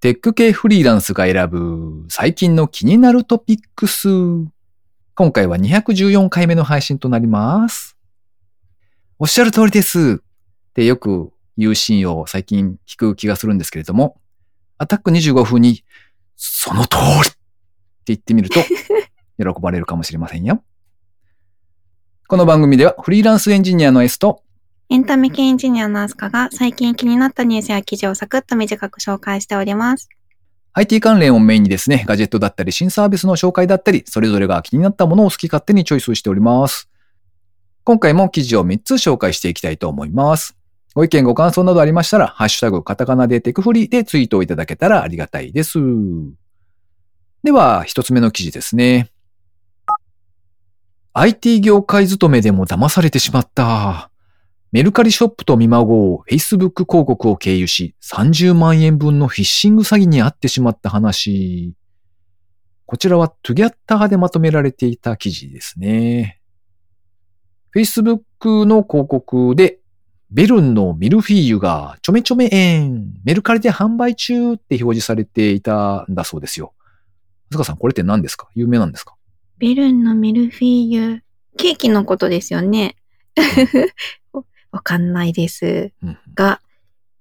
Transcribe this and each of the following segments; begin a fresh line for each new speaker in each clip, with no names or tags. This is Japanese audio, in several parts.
テック系フリーランスが選ぶ最近の気になるトピックス。今回は214回目の配信となります。おっしゃる通りです。ってよく言うシーンを最近聞く気がするんですけれども、アタック25風に、その通りって言ってみると、喜ばれるかもしれませんよ。この番組ではフリーランスエンジニアの S と
エンタメ系エンジニアのアスカが最近気になったニュースや記事をサクッと短く紹介しております。
IT 関連をメインにですね、ガジェットだったり新サービスの紹介だったり、それぞれが気になったものを好き勝手にチョイスしております。今回も記事を3つ紹介していきたいと思います。ご意見ご感想などありましたら、ハッシュタグカタカナでテクフリでツイートをいただけたらありがたいです。では、一つ目の記事ですね。IT 業界勤めでも騙されてしまった。メルカリショップと見まごう Facebook 広告を経由し30万円分のフィッシング詐欺に遭ってしまった話。こちらはトゥギャッターでまとめられていた記事ですね。Facebook の広告でベルンのミルフィーユがちょめちょめ円、メルカリで販売中って表示されていたんだそうですよ。あすかさん、これって何ですか？有名なんですか？
ベルンのミルフィーユ。ケーキのことですよね。わかんないです。
うん。
が、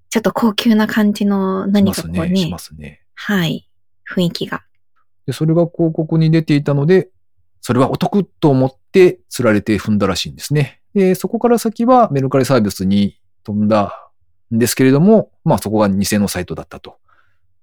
ちょっと高級な感じの何かこうね。
しますね。
はい。雰囲気が。
で、それが広告に出ていたので、それはお得と思って釣られて踏んだらしいんですね。で、そこから先はメルカリサービスに飛んだんですけれども、まあそこが偽のサイトだったと。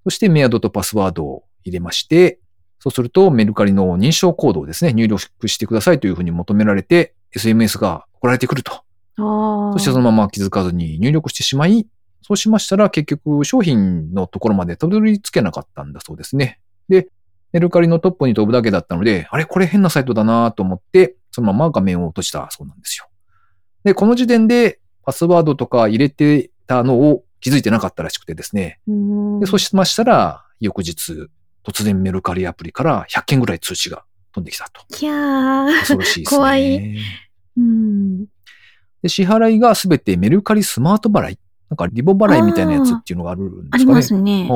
そしてメアドとパスワードを入れまして、そうするとメルカリの認証コードをですね、入力してくださいというふうに求められて、SMS が送られてくると。そしてそのまま気づかずに入力してしまい、そうしましたら結局商品のところまでたどり着けなかったんだそうですね。で、メルカリのトップに飛ぶだけだったので、あれ？これ変なサイトだなと思って、そのまま画面を閉じたそうなんですよ。で、この時点でパスワードとか入れてたのを気づいてなかったらしくてですね。で、そうしましたら、翌日、突然メルカリアプリから100件ぐらい通知が飛んできたと。
いやー。
恐ろしいですね。
怖いうん。
で、支払いがすべてメルカリスマート払い。なんかリボ払いみたいなやつっていうのがあるんですかね。
ありますね。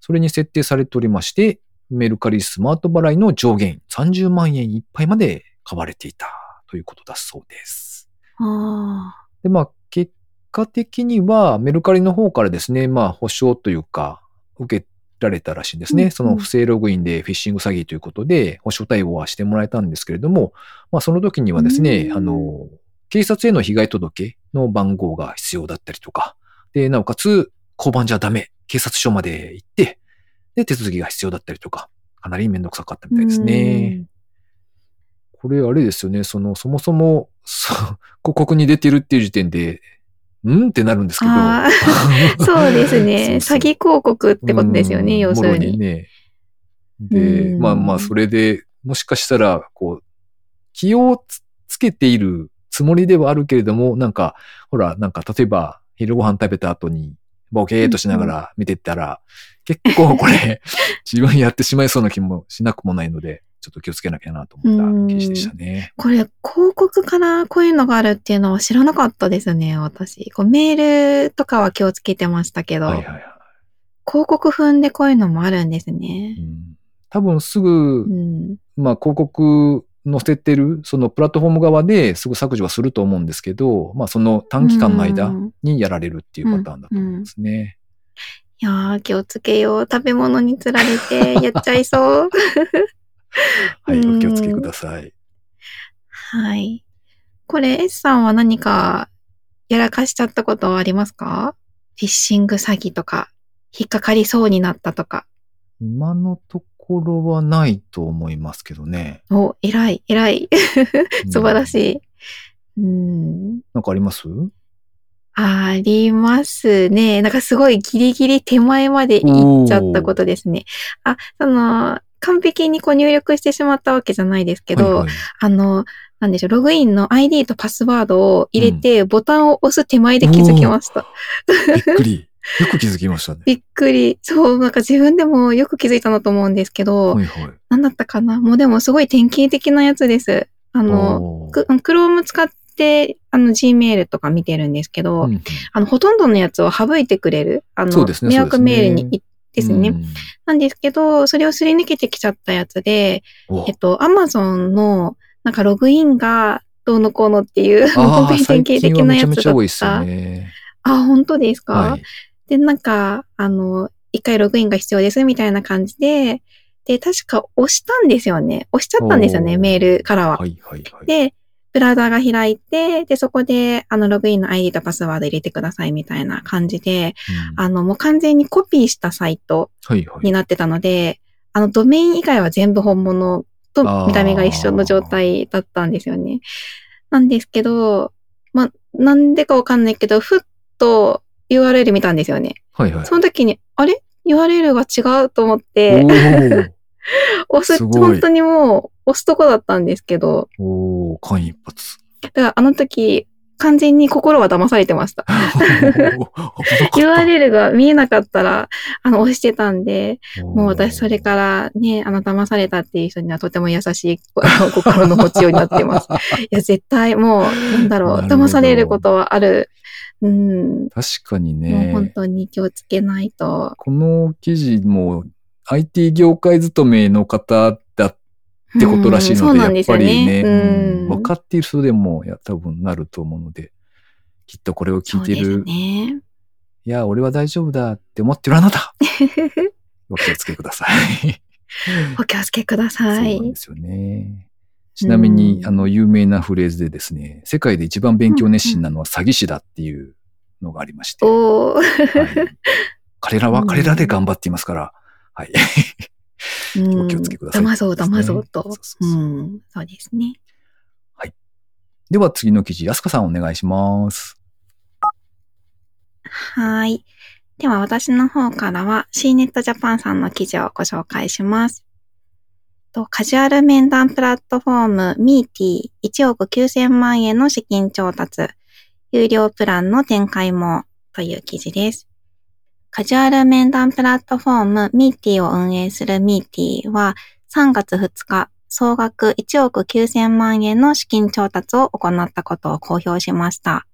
それに設定されておりまして、メルカリスマート払いの上限30万円いっぱいまで買われていたということだそうです。で、まあ、結果的にはメルカリの方からですね、まあ、保証というか、受けられたらしいんですね。
うん
その不正ログインでフィッシング詐欺ということで、保証対応はしてもらえたんですけれども、まあ、その時にはですね、
うん
あの、警察への被害届の番号が必要だったりとか、で、なおかつ、交番じゃダメ、警察署まで行って、で、手続きが必要だったりとか、かなりめんどくさかったみたいですね。これあれですよね、その、そもそも、そう 広告に出てるっていう時点で、ん？ってなるんですけど。
そうですね。
そうそう
詐欺広告ってことですよね、
うん
要するに。
ね。で、
うん
まあまあ、それで、もしかしたら、こう、気をつつけているつもりではあるけれども、なんか、ほら、なんか、例えば、昼ご飯食べた後に、ボケーっとしながら見てったら、結構これ、自分やってしまいそうな気もしなくもないので、ちょっと気をつけなきゃなと思った記事でしたね。
これ、広告からこういうのがあるっていうのは知らなかったですね、私。こうメールとかは気をつけてましたけど、
はいはいはい。
広告踏んでこういうのもあるんですね
う。ん多分すぐ
う、ん。
まあ広告載せてる、そのプラットフォーム側ですぐ削除はすると思うんですけど、まあその短期間の間
うん
にやられるっていうパターンだと思いますね。
いやー、気をつけよう。食べ物に釣られて、やっちゃいそう。
はい、
うん
お気をつけください。
はい。これ、S さんは何かやらかしちゃったことはありますか？フィッシング詐欺とか、引っかかりそうになったとか。
今のところはないと思いますけどね。
お、偉い、偉い。素晴らし
い。
い。うん、
なんかあります？
ありますね。なんかすごいギリギリ手前まで行っちゃったことですね。あ、その、完璧にこう入力してしまったわけじゃないですけど、
はいはい
あの、なんでしょう、ログインの ID とパスワードを入れて、ボタンを押す手前で気づきました。
びっくり。よく気づきましたね。
びっくり。そう、なんか自分でもよく気づいたなと思うんですけど、
はいはい。
なんだったかな？もうでもすごい典型的なやつです。あの、
おー
ク Chrome 使って、あの、Gmail とか見てるんですけど、
うんうん
あの、ほとんどのやつを省いてくれる。あの、
ね
迷惑メールにですね。
うん
なんですけど、それをすり抜けてきちゃったやつで、
お
えっと、アマゾンの、なんかログインがどうのこうのっていう、ホー
ああ、
ムページ典型的なやつだ
っ
た。
よね。
あ、本当ですか、
はい。
で、なんか、あの、一回ログインが必要ですみたいな感じで、で、確か押したんですよね。押しちゃったんですよね、メールからは。
はい、はい、はい。
で、ブラウザーが開いて、で、そこで、あの、ログインの ID とパスワード入れてくださいみたいな感じで、
うん
あの、もう完全にコピーしたサイト
はい、はい。
になってたので、あの、ドメイン以外は全部本物と見た目が一緒の状態だったんですよね。なんですけど、まあ、なんでかわかんないけど、ふっと URL 見たんですよね。
はい、はい。
その時に、あれ ?URL が違うと思っ
お
て、
ー
押す、本当にもう押すとこだったんですけど、
おー、間一髪。
だからあの時、完全に心は騙されてました。URL が見えなかったら、あの、押してたんで、もう私それからね、あの、騙されたっていう人にはとても優しい 心の持ちようになってます。いや、絶対もう、なんだろう、騙されることはある。うん、
確かに
もう本
ね。
当に気をつけないと。
この記事も IT 業界勤めの方だってことらしいので、
なんですよ
やっぱりね、
ね。う
うん
ん。
分かっている人でも、いや、多分なると思うので、きっとこれを聞いてる、
ね。
いや、俺は大丈夫だって思ってるあなた、お気をつけください。
お気をつけください
そうなん。ですよね。ちなみに、
うん
あの、有名なフレーズでですね、世界で一番勉強熱心なのは詐欺師だっていうのがありまして。はい彼らは彼らで頑張っていますから、はい。
うん
お気をつけください
騙そう、騙そうと。
そう
ですね。
では次の記事、安香さんお願いします。
はい。では私の方からは C ネットジャパンさんの記事をご紹介します。とカジュアル面談プラットフォームミーティ1億9000万円の資金調達、有料プランの展開もという記事です。カジュアル面談プラットフォームミーティを運営するミーティは3月2日、総額1億9000万円の資金調達を行ったことを公表しました。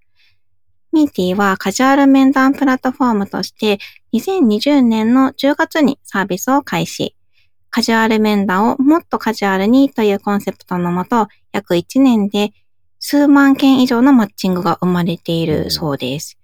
ミーティはカジュアル面談プラットフォームとして2020年の10月にサービスを開始。カジュアル面談をもっとカジュアルにというコンセプトのもと、約1年で数万件以上のマッチングが生まれているそうです。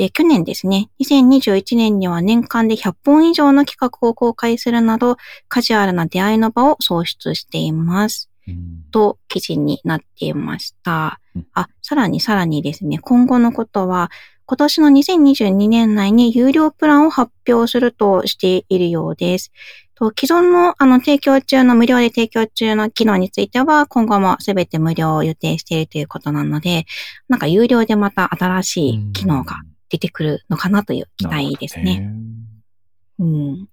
で、去年ですね、2021年には年間で100本以上の企画を公開するなど、カジュアルな出会いの場を創出しています。
うん
と記事になっていました
うん。
あ、さらにさらにですね、今後のことは、今年の2022年内に有料プランを発表するとしているようです。と既存のあの提供中の無料で提供中の機能については今後もすべて無料を予定しているということなので、なんか有料でまた新しい機能が出てくるのかなという期待ですね。。うん。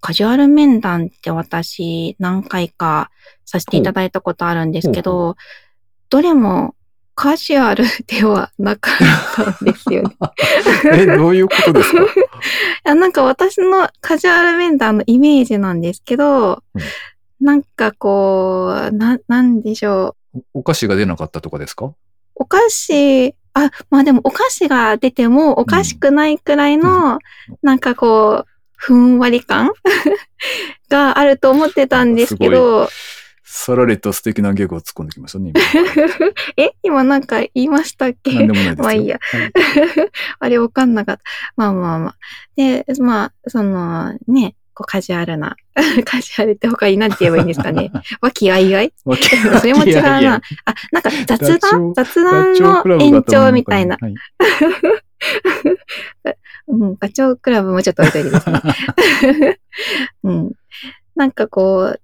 カジュアル面談って私何回かさせていただいたことあるんですけど、どれもカジュアルではなかったんですよね。
え、どういうことですか？
いやなんか私のカジュアル面談のイメージなんですけど、
うん
なんかこう、な、なんでしょう。
おお菓子が出なかったとかですか？
お菓子、あ、まあでもお菓子が出てもおかしくないくらいの、なんかこう、ふんわり感 があると思ってたんですけど、
さらりと素敵なギャグを突っ込んできましたね。
え今なんか言いましたっ
今何で
け
もないですよ。
まあいいや
はい
あれわかんなかった。まあまあまあ。で、まあ、そのね、こうカジュアルな、カジュアルって他に何て言えばいいんですかね。和気あいあい？それも違うな。あ、なんか 雑談？
ウ
雑談の延長みたいな。
はい
うん、ガチョウクラブもちょっと置いといてですね。うん。なんかこう、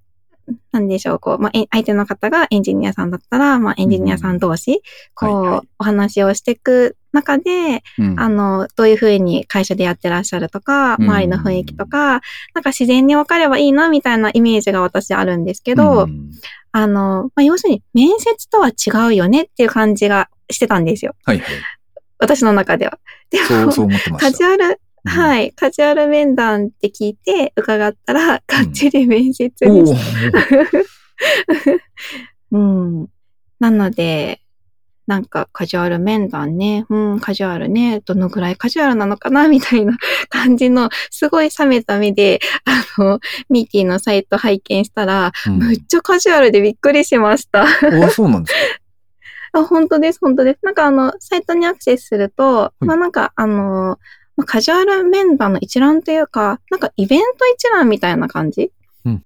なんでしょう、こう、まあ、え相手の方がエンジニアさんだったら、まあ、エンジニアさん同士、こう、お話をしていく中で、
うん
あの、どういうふうに会社でやってらっしゃるとか、
うん
周りの雰囲気とか、なんか自然に分かればいいな、みたいなイメージが私あるんですけど、
うん
あの、まあ、要するに面接とは違うよねっていう感じがしてたんですよ。
はいはい。
私の中では。で
そう、
も、
そう思ってました。
カジュアル、
うん
はい、カジュアル面談って聞いて伺ったら、がっちり面接でした。うん。なので、なんかカジュアル面談ね、うん、カジュアルね、どのぐらいカジュアルなのかなみたいな感じの、すごい冷めた目で、あの、ミーティーのサイト拝見したら、
うん
むっちゃカジュアルでびっくりしました。
あ、そうなんですか？
あ、本当です、本当です。なんかあの、サイトにアクセスすると、
い
まあなんかあの、まあカジュアル面談の一覧というか、なんかイベント一覧みたいな感じ？
うん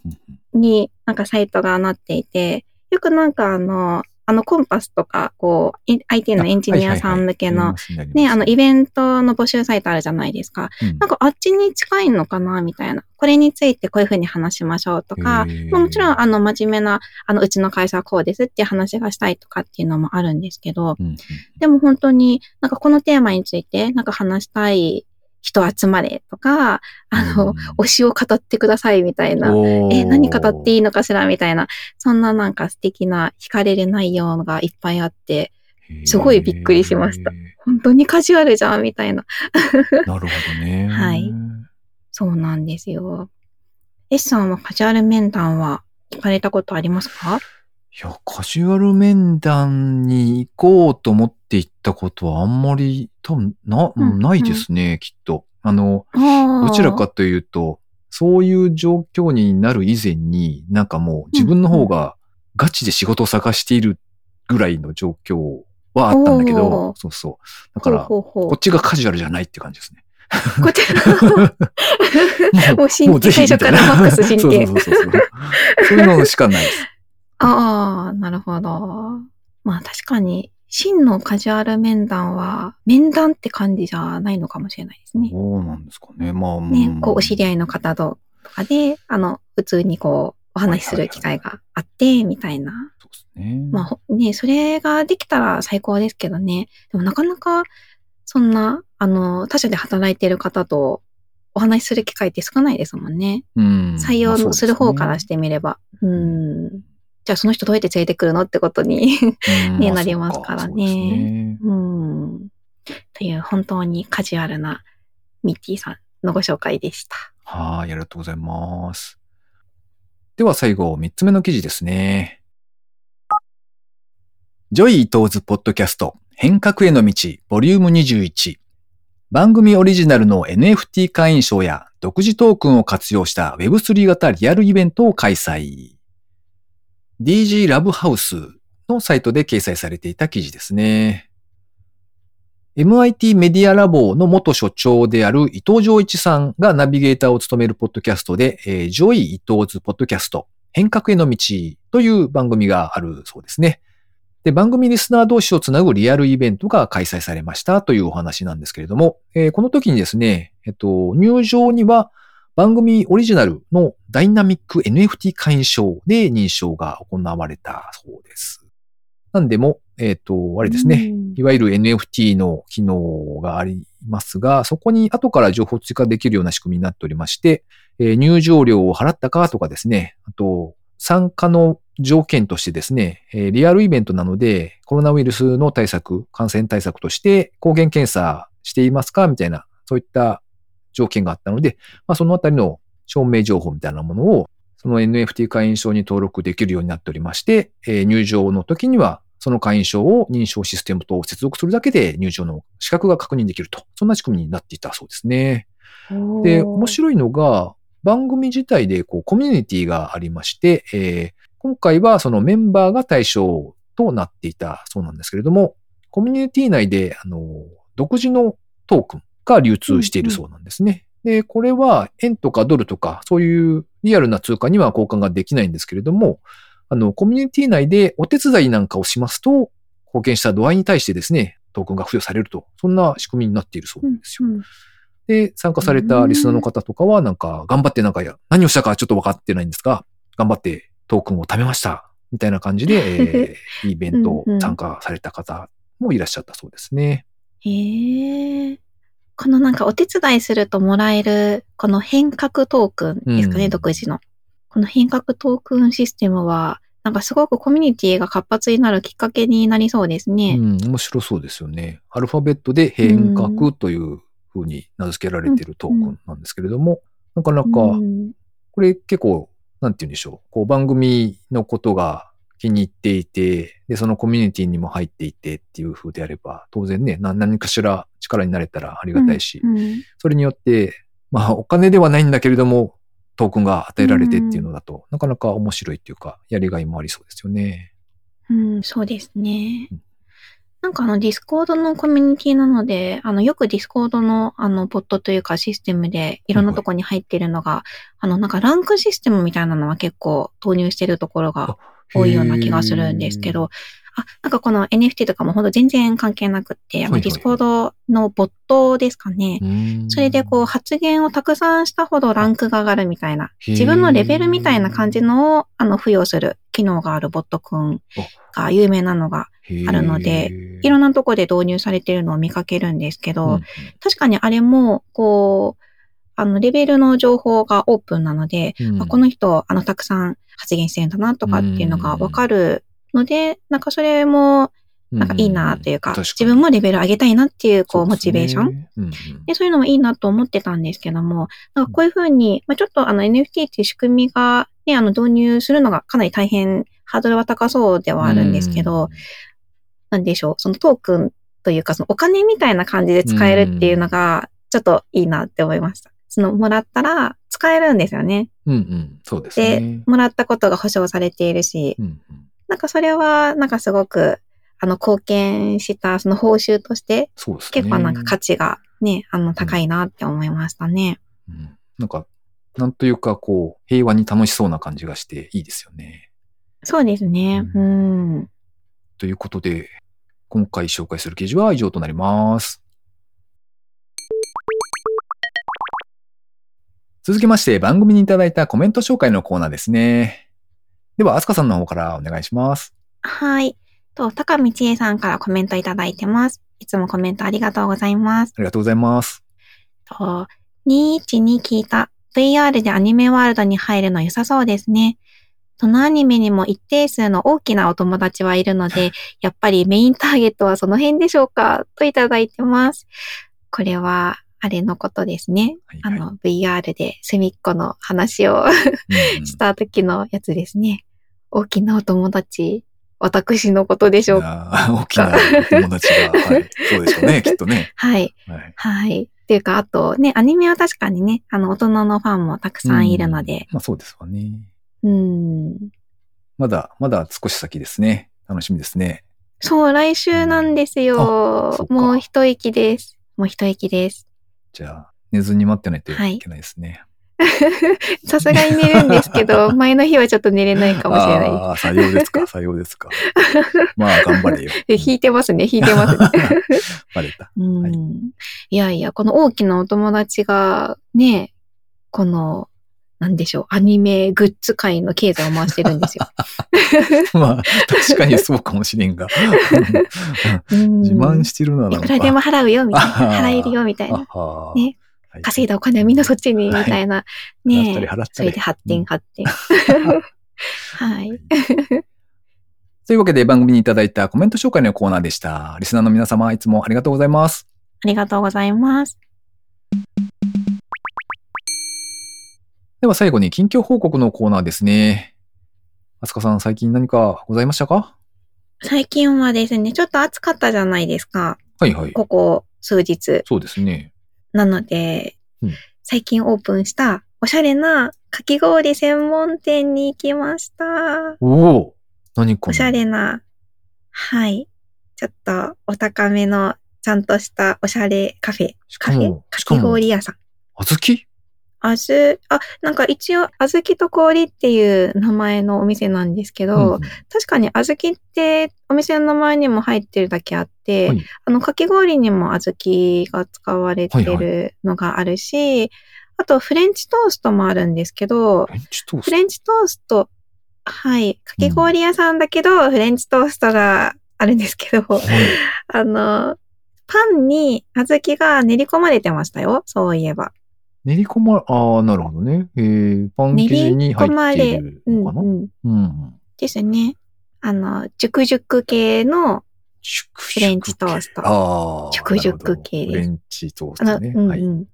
になんかサイトがなっていて、よくなんかあの、あのコンパスとか、こう、い IT のエンジニアさん向けの、ね、あの、イベントの募集サイトあるじゃないですか。なんかあっちに近いのかなみたいな。これについてこういうふうに話しましょうとか、まあもちろん、あの、真面目な、あの、うちの会社はこうですっていう話がしたいとかっていうのもあるんですけど、
うんうん。
でも本当になんかこのテーマについてなんか話したい人集まれとか、あの、
うん
推しを語ってくださいみたいな、え、何語っていいのかしらみたいな、そんななんか素敵な惹かれる内容がいっぱいあって、すごいびっくりしました。本当にカジュアルじゃんみたいな。
なるほどね。
はい。そうなんですよ。S さんはカジュアル面談は行かれたことありますか？
いや、カジュアル面談に行こうと思って行ったことはあんまり、多分な、
うんうん
ないですね、きっと。あの、
ど
どちらかというと、そういう状況になる以前に、なんかもう自分の方がガチで仕事を探しているぐらいの状況はあったんだけ
お
ど、
ー
そうそう。だから、こっちがカジュアルじゃないって感じですね。
こちら もう真
ぜひ
最初からマックス真剣
そうそうそうそう。そういうのしかないです。
ああ、なるほど。まあ確かに、真のカジュアル面談は、面談って感じじゃないのかもしれないですね。
そうなんですかね。まあ、
ね、こう、お知り
合い。
の方とかで、あの、普通にこう、お話しする機会があって、みたいな。
そうですね。
まあほ、ね、それができたら最高ですけどね。でもなかなか、そんな、あの、他社で働いてる方とお話しする機会って少ないですもんね。
うん
採用する方からしてみれば。うん。じゃあその人どうやって連れてくるのってことに ねなりますからね。うん。という本当にカジュアルなミッティさんのご紹介でした。
はい、ありがとうございます。では最後、三つ目の記事ですね。 Joi Ito's Podcast 変革への道ボリューム21番組オリジナルの NFT 会員証や独自トークンを活用した Web3 型リアルイベントを開催。DG ラブハウスのサイトで掲載されていた記事ですね。MIT メディアラボの元所長である伊藤穰一さんがナビゲーターを務めるポッドキャストで、えー Joi Ito's Podcast変革への道という番組があるそうですね。で、番組リスナー同士をつなぐリアルイベントが開催されましたというお話なんですけれども、えーこの時にですね、えっと、入場には番組オリジナルのダイナミック NFT 会員証で認証が行われたそうです。なんでも、えっと、あれですね、いわゆる NFT の機能がありますが、そこに後から情報追加できるような仕組みになっておりまして、えー入場料を払ったかとかですね、あと、参加の条件としてですね、えーリアルイベントなので、コロナウイルスの対策、感染対策として抗原検査していますかみたいな、そういった条件があったので、まあ、そのあたりの証明情報みたいなものを、その NFT 会員証に登録できるようになっておりまして、えー入場の時には、その会員証を認証システムと接続するだけで入場の資格が確認できると。そんな仕組みになっていたそうですね。で、面白いのが、番組自体でこうコミュニティがありまして、えー今回はそのメンバーが対象となっていたそうなんですけれども、コミュニティ内で、あの、独自のトークンが流通しているそうなんですね。で、これは円とかドルとか、そういうリアルな通貨には交換ができないんですけれども、あの、コミュニティ内でお手伝いなんかをしますと、貢献した度合いに対してですね、トークンが付与されると、そんな仕組みになっているそうなんですよ。
うん
で、参加されたリスナーの方とかは、なんか、頑張ってなんかや、何をしたかちょっと分かってないんですが、頑張ってトークンを貯めました。みたいな感じで、えーイベントを参加された方もいらっしゃったそうですね。
へえ。このなんかお手伝いするともらえる、この変革トークンですかね、
うん
独自の。この変革トークンシステムは、なんかすごくコミュニティが活発になるきっかけになりそうですね。
うん、面白そうですよね。アルファベットで変革というふうに名付けられているトークンなんですけれども、なかなか、
うん
これ結構、なんて言うんでしょう。こう番組のことが気に入っていて、で、そのコミュニティにも入っていてっていう風であれば、当然ね、な何かしら力になれたらありがたいし、
うんうん。
それによって、まあ、お金ではないんだけれども、トークンが与えられてっていうのだと、なかなか面白いっていうか、やりがいもありそうですよね。
うん、そうですね。
うん。
なんかあの、 Discord のコミュニティなので、あの、よく Discord のあの、ボットというかシステムでいろんなとこに入ってるのが、あの、なんかランクシステムみたいなのは結構投入してるところが多いような気がするんですけど、あ、なんかこの NFT とかもほんと全然関係なくって、
はいはい
Discord のボットですかね。それでこう発言をたくさんしたほどランクが上がるみたいな、自分のレベルみたいな感じのをあの付与する機能があるボットくんが有名なのがあるのでいろんなとこで導入されているのを見かけるんですけど、
うん
確かにあれもこう、あのレベルの情報がオープンなので、
うん。
あこの人あのたくさん発言してるんだなとかっていうのがわかるので、なんかそれもなんかいいなっていうか、
確に。
自分もレベル上げたいなっていうこうモチベーション。
うんうん。
で、そういうのもいいなと思ってたんですけども、なんかこういうふうに、まあ、ちょっとあの NFT っていう仕組みがね、あの導入するのがかなり大変、ハードルは高そうではあるんですけど、なんでしょう、そのトークンというか、そのお金みたいな感じで使えるっていうのが、ちょっといいなって思いました。その、もらったら使えるんですよね。
うんうん、そうです
で
ね。、
もらったことが保証されているし、
うんうん
なんかそれは、なんかすごく、あの、貢献した、その報酬として、
そうですね。
結構なんか価値がね、あの、高いなって思いましたね。
うんなんか、なんというか、こう、平和に楽しそうな感じがしていいですよね。
そうですね。
う
うん。
ということで、今回紹介する記事は以上となります。続きまして、番組にいただいたコメント紹介のコーナーですね。では、あすかさんの方からお願いします。
はい。と、高道恵さんからコメントいただいてます。いつもコメントありがとうございます。
ありがとうございます。
と、212聞いた。VR でアニメワールドに入るの良さそうですね。そのアニメにも一定数の大きなお友達はいるので、やっぱりメインターゲットはその辺でしょうか？といただいてます。これは、あれのことですね。
はいはい
あの、VR で隅っこの話を した時のやつですね。大きなお友達、私のことでしょうか？
大きなお友達が、はい、そうでしょうね、きっとね。
はい。
はい。
はい。っていうか、あとね、アニメは確かにね、あの、大人のファンもたくさんいるので、
まあそうですわね。
うん。
まだ、まだ少し先ですね。楽しみですね。
そう、来週なんです
あ
よ
そっ。か
もう一息です。もう一息です。
じゃあ、寝ずに待ってないといけないですね。
さすがに寝るんですけど、前の日はちょっと寝れないかもしれない
ああ、さようですか、さようですか。まあ、頑張れよ。
で。弾いてますね、弾いてますね。
バレた。
うん
はい
いやいや、この大きなお友達が、ね、この、なんでしょう、アニメグッズ界の経済を回してるんですよ。
まあ、確かにそうかもしれんが。
うん
自慢してるなら
いくらでも払うよ、みたいな。払えるよ、みたいな。ね
はい
稼いだお金はみんなそっちに、みたいな。ねそれで発展、発展。はい。
というわけで番組にいただいたコメント紹介のコーナーでした。リスナーの皆様、いつもありがとうございます。
ありがとうございます。
では最後に近況報告のコーナーですね。あすかさん、最近何かございましたか？
最近はですね、ちょっと暑かったじゃないですか。
はいはい。
ここ数日。
そうですね。
なので、
うん
最近オープンしたおしゃれなかき氷専門店に行きました。
おお何この
おしゃれな、はい。ちょっとお高めのちゃんとしたおしゃれカフェ、カフェ？かき氷屋さん。
あずき
あず、あ、なんか一応、あずきと氷っていう名前のお店なんですけど、
うん
確かにあずきってお店の名前にも入ってるだけあって、
はい
あの、かき氷にも小豆が使われて
はい
るのがあるし、あとフレンチトーストもあるんですけど
フ、レンチトース
フレンチトースト、はい、かき氷屋さんだけど、フレンチトーストがあるんですけど、
ト。はい。
あの、パンに小豆が練り込まれてましたよ、そういえば。
練り込ま、ああ、なるほどね。えー、パン生地に入っている
うん
のかな？
うん。
うん。
ですね。あの、熟熟系の、
フ
フレンチトースト
ああ。
熟熟系です
フレンチトーストね。
うんうん、
はい。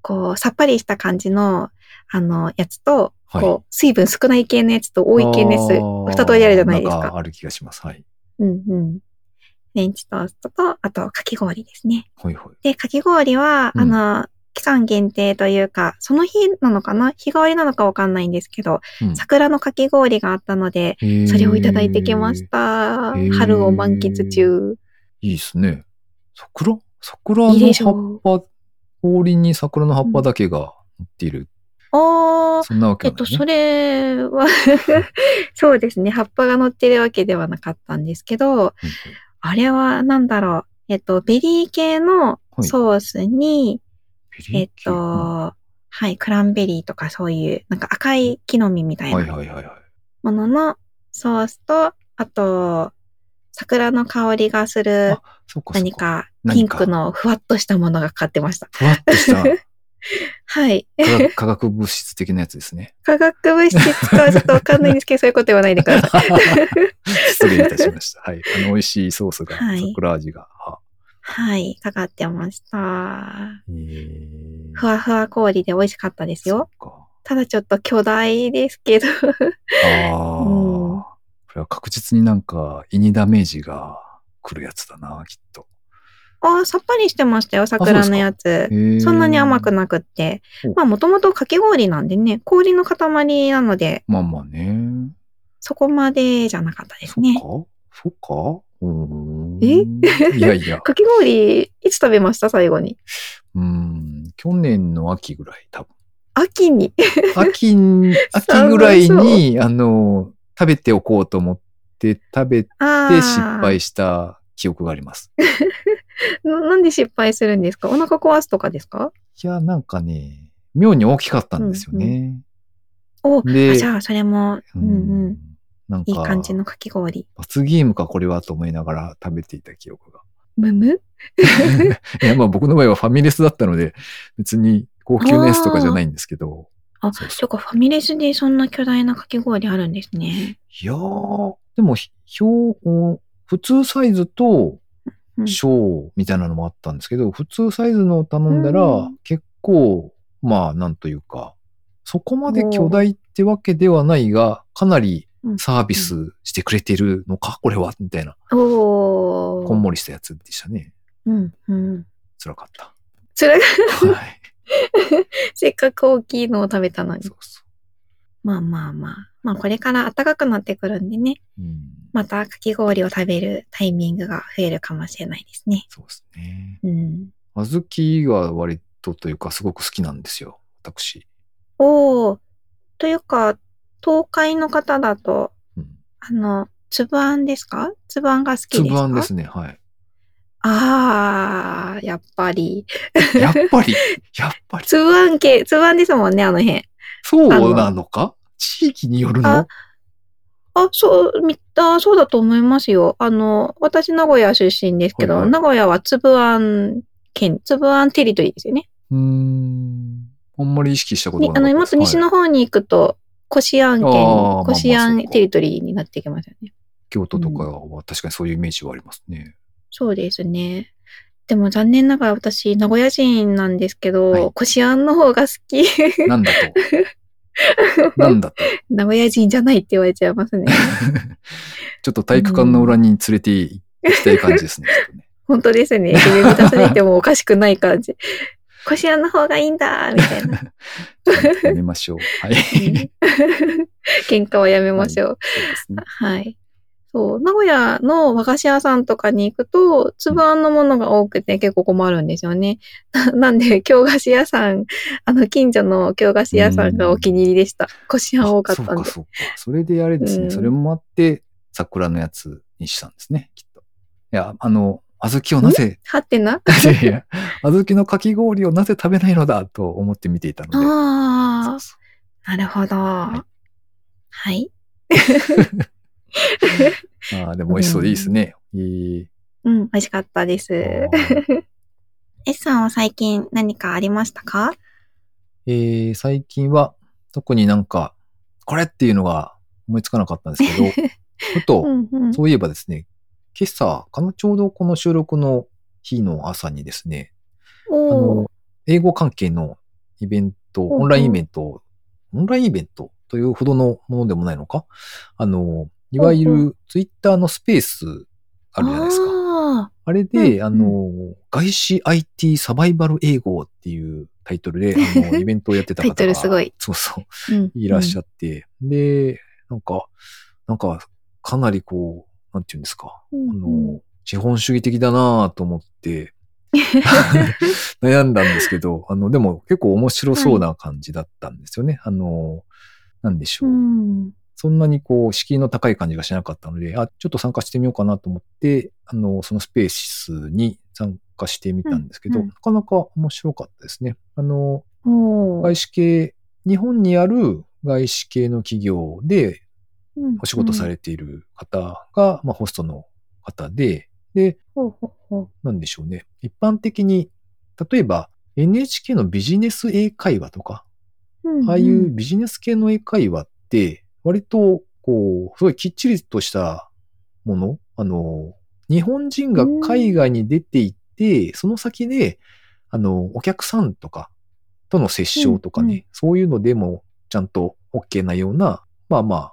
こう、さっぱりした感じの、あの、やつと、
はい。
こう、水分少ない系のやつと多い系のやつ、二通りあるじゃないですか。
かある気がします。はい。
うんうん。フレンチトーストと、あと、かき氷ですね。
ほいほい。
で、かき氷は、
うん
あの、期間限定というか、その日なのかな？日替わりなのかわかんないんですけど、
うん
桜のかき氷があったので、それをいただいてきました。春を満喫中。
いいですね。桜？桜の
ょ
葉っぱ、氷に桜の葉っぱだけが乗っている。
あー、
そんなわけ
えっと。それは、そうですね。葉っぱが乗ってるわけではなかったんですけど、
うんうん
あれはなんだろう。えっと、ベリー系の
はい
ソースに、えっと、はい、クランベリーとかそういう、なんか赤い木の実みたい
はい
な。もののソースと、あと、桜の香りがする何かピンクのふわっとしたものがかかってました。
ふわっとした
はい。
化学物質的なやつですね。
化学物質かはちょっとわかんないんですけど、そういうこと言わないでください。
失礼いたしました。はい。あの、美味しいソースが、
はい
桜味が。は
はい、かかってました。
えー
ふわふわ氷で美味しかったですよ。ただちょっと巨大ですけど。
ああ、
うん
これは確実になんか胃にダメージが来るやつだな、きっと。
ああ、さっぱりしてましたよ、桜のやつ。
へー
そんなに甘くなくって
お。
まあ、もともとかき氷なんでね、氷の塊なので、
まあまあね。
そこまでじゃなかったです
そっ
ね。
かそっかうーん
え？
いやいや。
かき氷、いつ食べました？最後に。
うん。去年の秋ぐらい、多分。
秋に。
秋に、秋ぐらいに、あの、食べておこうと思って食べて。失敗した記憶があります。
ななんで失敗するんですか？お腹壊すとかですか？
いや、なんかね、妙に大きかったんですよね。
お、
で
あじゃあそれも、うんうん。
なんか、
いい感じのかき氷。
罰ゲームかこれはと思いながら食べていた記憶が。
むむ？
いや、まあ僕の場合はファミレスだったので、別に高級なやつとかじゃないんですけど。
あ、
そう
か、ファミレスでそんな巨大なかき氷あるんですね。
いやー、でも、ひ表、普通サイズと
うん
小みたいなのもあったんですけど、普通サイズのを頼んだら、
うん
結構、まあ、なんというか、そこまで巨大ってわけではないが、かなり
うん
サービスしてくれてるのか、これは？みたいな、
おー。
こんもりしたやつでしたね。
うん、うん。
辛かった。
それ、
はい。
せっかく大きいのを食べたのに
そ。うそ
まあまあまあ。まあこれから暖かくなってくるんでね。
う。うん。
またかき氷を食べるタイミングが増えるかもしれないですね。
そうですね。
うん。
小豆が割とというか、すごく好きなんですよ。私。
おー。というか、東海の方だと、
うん。
あの、粒あんですか？粒あんが好きですか？
粒あんですね。はい。
あー、やっぱり。
やっぱり、やっぱり？
粒あん系、粒あんですもんね、あの辺。
そうなのか？地域によるの？
ああ、そう、みあそうだと思いますよ。あの、私、名古屋出身ですけど、
はいはい
名古屋は粒あん県、粒あんテリトリーですよね。
うーん。あんまり意識したことなかったです。
もっと西の方に行くと、こしあん県、こしあ
んか
テリトリーになってきますよね。
京都とかは確かにそういうイメージはありますね。
そうですね。でも残念ながら私、名古屋人なんですけど、
はい
こしあんの方が好き。
なんだと？なんだと？
名古屋人じゃないって言われちゃいますね。
ちょっと体育館の裏に連れて行きたい感じですね。きっとね
本当ですね。自分に出されてもおかしくない感じ。こしあんの方がいいんだ、みたいな。
やめましょう。はい。
喧嘩はやめましょう。はい。そう。名古屋の和菓子屋さんとかに行くと、粒あんのものが多くて結構困るんですよね。な なんで、京菓子屋さん、あの、近所の京菓子屋さんがお気に入りでした。こしあん多かったんで
あそうか、。そうか。それであれですね。
うん
それもあって、桜のやつにしたんですね、きっと。いや、あの、小豆をなぜ、
はってな？
いやいや、小豆のかき氷をなぜ食べないのだと思って見ていたので。
あ
そ
あ、なるほど。
い
はい。
う ああ、でも美味しそうでいいですね。いい。
うん、美味しかったです。S さんは最近何かありましたか？
えー最近は特になんか、これっていうのが思いつかなかったんですけど、ふと、
んうん。
そういえばですね、今朝かな、ちょうどこの収録の日の朝にですね、あの、英語関係のイベント、オンラインイベント、オンラインイベントというほどのものでもないのか？あの、いわゆるツイッターのスペースあるじゃないですか。
あ
あれで、
うん
あの、外資 IT サバイバル英語っていうタイトルで、あの、イベントをやってた方が。
タイトルすごい。
そうそう。いらっしゃ
っ
って、で、なんか、なんか、かなりこう、なんていうんですか、
うん
あの、資本主義的だなぁと思って、悩んだんですけど、あの、でも結構面白そうな感じだったんですよね。あの、なんでしょう。
うん。
そんなにこう、敷居の高い感じがしなかったので、あ、ちょっと参加してみようかなと思って、あの、そのスペースに参加してみたんですけど、
うんうん
なかなか面白かったですね。あの、外資系、日本にある外資系の企業でお仕事されている方が、まあ、ホストの方で、で、なんでしょうね。一般的に、例えば NHK のビジネス英会話とか、ああいうビジネス系の英会話って、割と、こう、すごいきっちりとしたもの、あの、日本人が海外に出て行って、その先で、あの、お客さんとかとの接触とかね、そういうのでもちゃんと OK なような、まあまあ、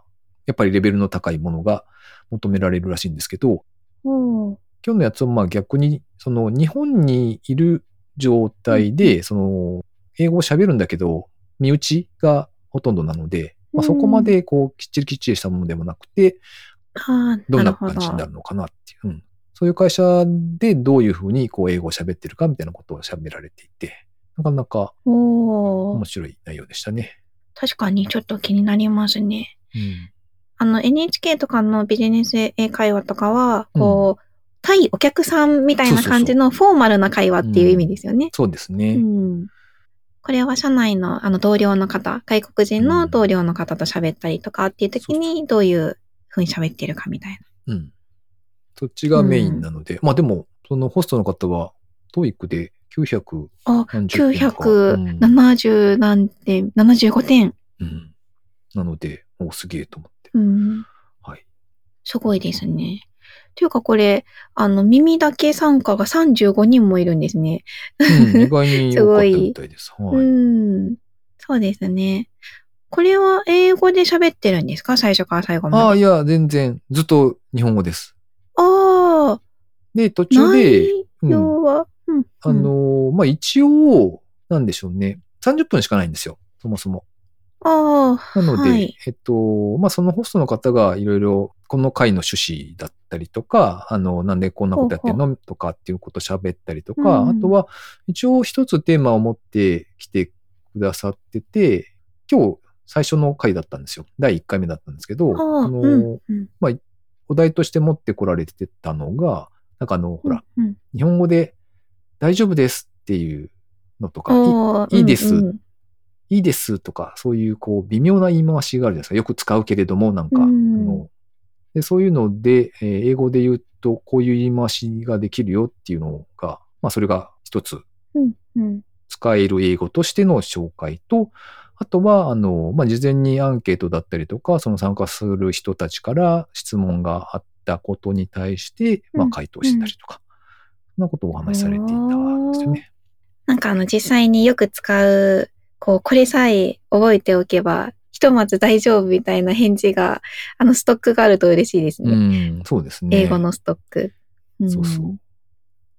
やっぱりレベルの高いものが求められるらしいんですけど、
おー
今日のやつはまあ逆に、その日本にいる状態で、その英語を喋るんだけど、身内がほとんどなので、まあ、そこまでこうきっちりきっちりしたものでもなくて、どんな感じになるのかなっていう。うんそういう会社でどういうふうにこう英語を喋ってるかみたいなことを喋られていて、なかなか面白い内容でしたね。
確かにちょっと気になりますね。
うん。
あの NHK とかのビジネス英会話とかは、こう、対お客さんみたいな感じのフォーマルな会話っていう意味ですよね。
そうですね。
うんこれは社内のあの同僚の方、外国人の同僚の方と喋ったりとかっていう時にどういう風に喋ってるかみたいな。
うん。そっちがメインなので、まあでも、そのホストの方は、 TOEIC で900
あ、
何十点かうん
970なんて、75点。
うん。なので、おすげえと思って。
うん。
はい。
すごいですね。というかこれ、あの、耳だけ参加が35人もいるんですね。
うん、意外に多かったみたいです。
う
はい。
ん。そうですね。これは英語で喋ってるんですか？最初から最後
ああ、
まで。
いや、全然、ずっと日本語です。
ああ、
で、途中で、
内
うん
容は、うん。
あのーまあ、一応、なんでしょうね。30分しかないんですよ。そもそも。
ああ、
なので、
はい
えっと、まあ、そのホストの方がいろいろ、この回の趣旨だったりとか、あの、なんでこんなことやってんのとかっていうことを喋ったりとか、
うん
あとは、一応一つテーマを持ってきてくださってて、今日最初の回だったんですよ。第1回目だったんですけど、
ああ、
あの
うん。うん
お題として持ってこられてたのが、なんかあの、ほら、
うん。
日本語で大丈夫ですっていうのとか、
ああ
いいいです
うんうん
いいですとか、そういうこう微妙な言い回しがあるじゃないですか。よく使うけれども、なんか、
うん
あのでそういうので、えー英語で言うと、こういう言い回しができるよっていうのが、まあそれが一つ
うん。うん。
使える英語としての紹介と、あとは、あの、まあ、事前にアンケートだったりとか、その参加する人たちから質問があったことに対して、まあ、
うん
回答したりとか、そんなことをお話しされていたんですよね。
なんかあの実際によく使う、こう、これさえ覚えておけば、ひとまず大丈夫みたいな返事が、あのストックがあると嬉しいです
う
ね。
ん、そうですね。
英語のストック。ん
そうそう。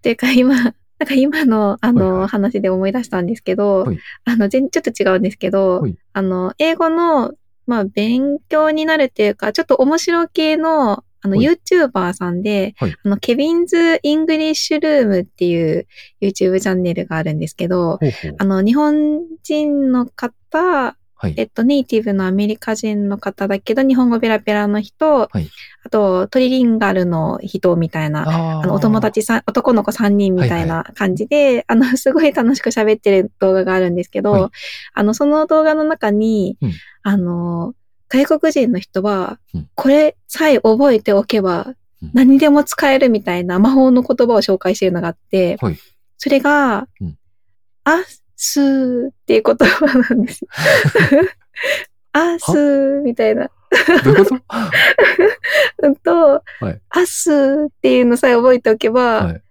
ていうか今、なんか今のあの、
はいはい
話で思い出したんですけど、
はい
あの全ちょっと違うんですけど、
はい
あの英語のまあ勉強になるっていうか、ちょっと面白系のあの
はい。
YouTuber さんで、
はい。
あの Kevin's English Room っていう YouTube チャンネルがあるんですけど、
ほうほう。
あの日本人の方、
はい。
えっと、ネイティブのアメリカ人の方だけど、日本語ペラペラの人、
はい。
あと、トリリンガルの人みたいな、
あ
あの、お友達さん、男の子3人みたいな感じで、あの、すごい楽しく喋ってる動画があるんですけど、
はい。
あの、その動画の中に、
うん。
あの、外国人の人は、
うん
これさえ覚えておけば
うん、
何でも使えるみたいな魔法の言葉を紹介してるのがあって、
はい
それが、
うん
あすーっていう言葉なんです。あすーみたいな。
どういうこと？
うんと、
はい
あすーっていうのさえ覚えておけば、
はい。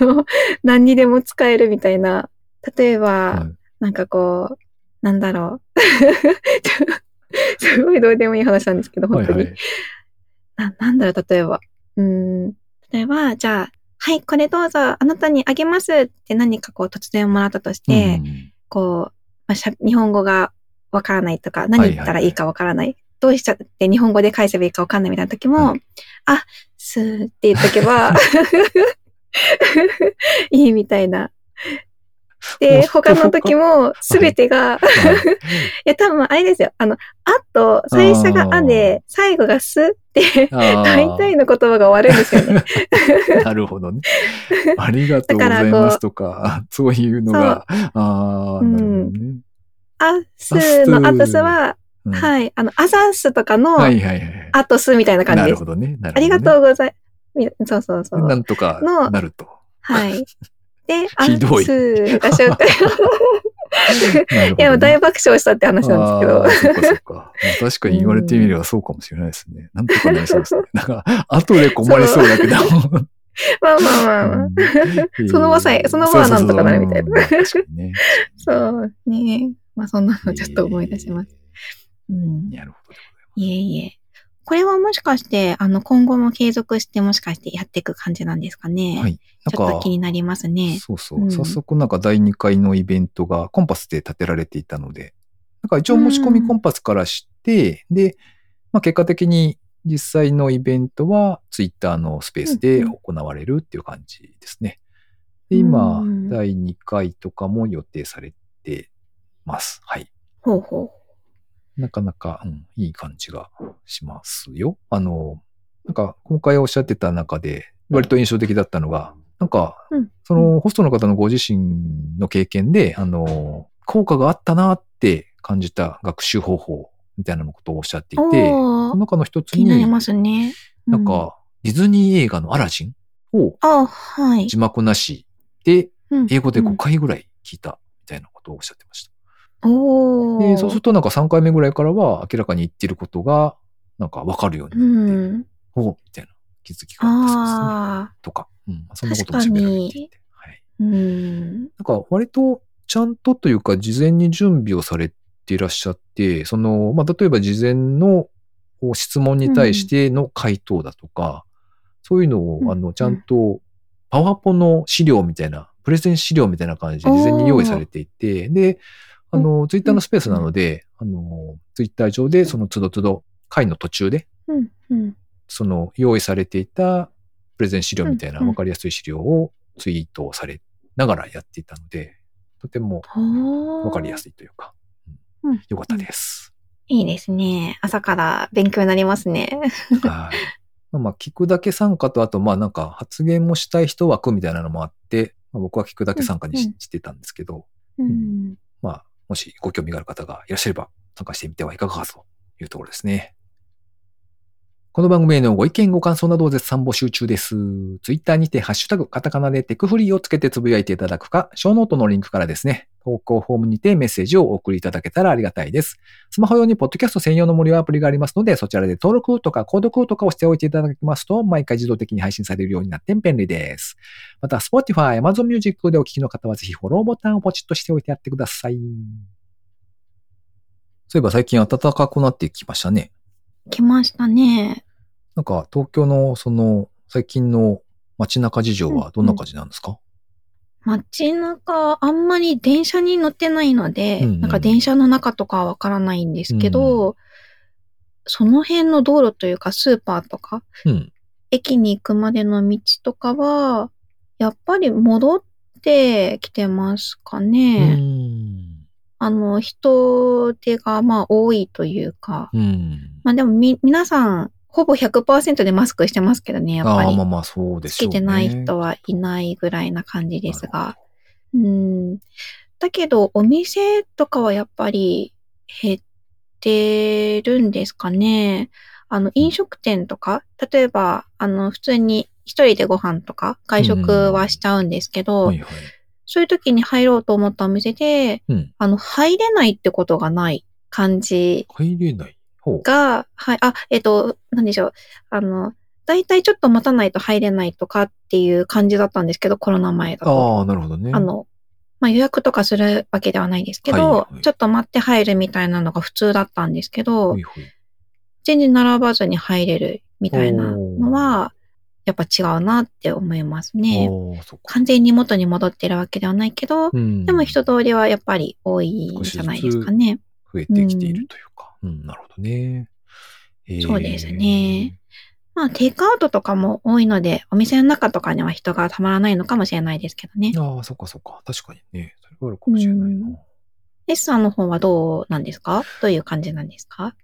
あの、何にでも使えるみたいな。例えば、
はい
なんかこう、なんだろう。すごいどうでもいい話なんですけど、本当に。
はいはい。
ななんだろう、例えば。うーん。例えば、じゃあ、はい、これどうぞ、あなたにあげますって何かこう突然もらったとして、
うん
こう、まあ、しゃ日本語がわからないとか、何言ったらいいかわからない。どうしちゃって日本語で返せばいいかわかんないみたいな時も、
はい
あ、すーって言っとけば、いいみたいな。で、他の時も、すべてが、いや、多分あれですよ。あの、あと、最初があで、最後がすって、
あ
大体の言葉が悪いんですよね。
ーなるほどね。ありがとうございますとか、そういうのが、ああ、なるほどね。
あすのあとすは、
うん
はい、あの、あざすとかの、
はいはいはい。
あとすみたいな感じです
なるほ。どね。なるほどね
ありがとうございます。そうそうそう。
なんとか
の
なると。
はい。で、あ
ひどい
すが紹介。
ね
いや、大爆笑したって話なん
あ
です
ーそっかそっか。まあ確かに言われてみればそうかもしれないですね。なんとかなりそうですね。なんか、後で困りそうだけど。
けど。まあまあまあまあ。
うん
その場さえその場はなんとかなるみたいな
そうね。
まあそんなのちょっと思い出します。うん。
なるほど。
いえいえ。これはもしかして、あの、今後も継続してもしかしてやっていく感じなんですかね？
はい。なん
ちょっと
か
気、になりますね。
そうそうう。
ん
早速なんか第2回のイベントがコンパスで立てられていたので、なんか一応申し込みコンパスからして、で、まあ結果的に実際のイベントはツイッターのスペースで行われるっていう感じですね。で、今
うん、
第2回とかも予定されてます。はい。
ほうほ
なかなか、うん、いい感じがしますよ。あの、なんか今回おっしゃってた中で割と印象的だったのが、なんか
うん、
そのホストの方のご自身の経験で、あの、効果があったなって感じた学習方法みたいなことをおっしゃっていて、
お
そ
ー
の中の一つに、
気になりますね。う
なん、か、ディズニー映画のアラジンを。字幕なしで、
うん
英語で5
うん
回ぐらい聞いたみたいなことをおっしゃってました。で、そうするとなんか3回目ぐらいからは明らかに言ってることが、なんかわかるよう
う
になって、
ん。
おみたいな気づきがあったそうですね。とか、うん、まあそんなことも喋られていて。はい。
うん。
なんか割とちゃんとというか事前に準備をされていらっしゃって、その、まあ例えば事前の質問に対しての回答だとか、そういうのを、
うん
あの、ちゃんとパワポの資料みたいな、プレゼン資料みたいな感じで事前に用意されていて、で、あの、ツイッターのスペースなので、あの、ツイッター上でその都度都度回の途中で、
うん。うん。
その用意されていたプレゼン資料みたいな
うんうん
分かりやすい資料をツイートされながらやっていたので、とても分
わ
かりやすいというか、
うん
よかったです。
いいですね。朝から勉強になりますね。
はい。まあまあ、聞くだけ参加と、あと、まあなんか発言もしたい人枠みたいなのもあって、まあ、僕は聞くだけ参加にし,、
うんうん
してたんですけど、
うん。
まあ、もしご興味がある方がいらっしゃれば参加してみてはいかがかというところですね。この番組へのご意見ご感想などを絶賛募集中です。ツイッターにてハッシュタグカタカナでテクフリーをつけてつぶやいていただくか、ショーノートのリンクからですね、投稿フォームにてメッセージをお送りいただけたらありがたいです。スマホ用にポッドキャスト専用の無料アプリがありますので、そちらで登録とか購読とかをしておいていただきますと、毎回自動的に配信されるようになって便利です。また、Spotify、Amazon Music でお聞きの方はぜひフォローボタンをポチッとしておいてやってください。そういえば最近暖かくなってきましたね。
来ましたね。
なんか東京のその最近の街中事情はどんな感じなんですか、
街中、あんまり電車に乗ってないので、
うんうん
なんか電車の中とかはわからないんですけど、その辺の道路というかスーパーとか、
うん。
駅に行くまでの道とかは、やっぱり戻ってきてますか
う
ね。
ん。
あの、人手がまあ多いというか、
うん。
まあでもみ、皆さん、ほぼ100%でマスクしてますけどね、やっぱ
ああ、
り
まあ。まあそうで
つ
すよね。
けてない人はいないぐらいな感じです
な
が。うん。だけど、お店とかはやっぱり減ってるんですかね。あの、飲食店とか、例えば、あの、普通に一人でご飯とか外食はしちゃうんですけど、
はいはい。
そういう時に入ろうと思ったお店で、
うん。
あの、入れないってことがない感じ
入れない。
が、はい、あ、えっと、なんでしょう。あの、大体ちょっと待たないと入れないとかっていう感じだったんですけど、コロナ前だと。
ああ、なるほどね。
あの、まあ予約とかするわけではないですけど、
はいはい
ちょっと待って入るみたいなのが普通だったんですけど、
ほいほい
全然並ばずに入れるみたいなのは、やっぱ違うなって思いますね。完全に元に戻ってるわけではないけど、
うん
でも人通りはやっぱり多いんじゃないですかね。
増えてきているというか。うん、なるほどね。えー
そうですね。まあ、テイクアウトとかも多いので、お店の中とかには人がたまらないのかもしれないですけどね。
ああ、そっかそっか。確かにね。それはあるかもしれないな。
うんレッサーの方はどうなんですか？どういう感じなんですか？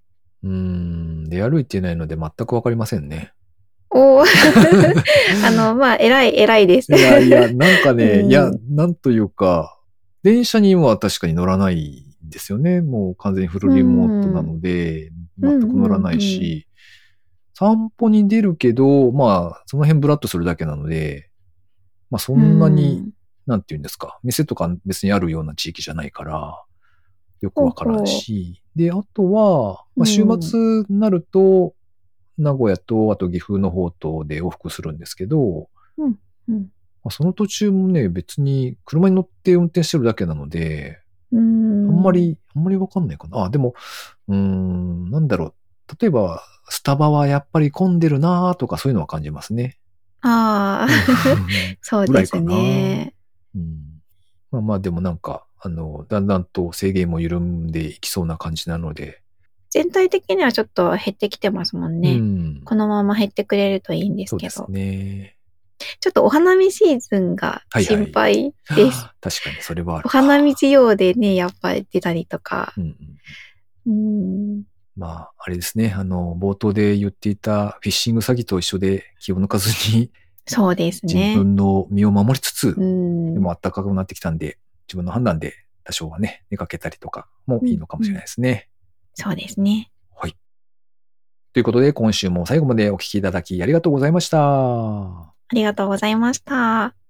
うーん。出歩いていないので全くわかりませんね。
おー。あの、まあ、偉い、偉いです。
いやいや、なんかね、
うん。
いや、なんというか、電車には確かに乗らないんですよね。もう完全にフルリモートなので、
うん。
全く乗らないし、散歩に出るけど、まあ、その辺ブラッとするだけなので、まあそんなに、なんていうんですか、店とか別にあるような地域じゃないから、よくわからんし、で、あとは、まあ、週末になると、名古屋と、あと岐阜の方とで往復するんですけど、
うんうん
まあ、その途中もね、別に車に乗って運転してるだけなので、
うん。
あんまり、あんまりわかんないかな。あ、でも、うーん、なんだろう。例えば、スタバはやっぱり混んでるなとかそういうのは感じますね。
ああ、そうですね。
うんまあまあでもなんか、あの、だんだんと制限も緩んでいきそうな感じなので。
全体的にはちょっと減ってきてますもんね。
うん。
このまま減ってくれるといいんですけど。
そうですね。
ちょっとお花見シーズンが
はいはい
心配です。
確かにそれはある
お
か。
花見需要でね、やっぱり出たりとか。うん。
まあ、あれですね。あの、冒頭で言っていたフィッシング詐欺と一緒で気を抜かずに
そうです
自
ね。
分の身を守りつつ、
うん。
でも暖かくなってきたんで、自分の判断で多少はね、出かけたりとかもいいのかもしれないですね。
そうですね。
はい。ということで、今週も最後までお聞きいただきありがとうございました。
ありがとうございました。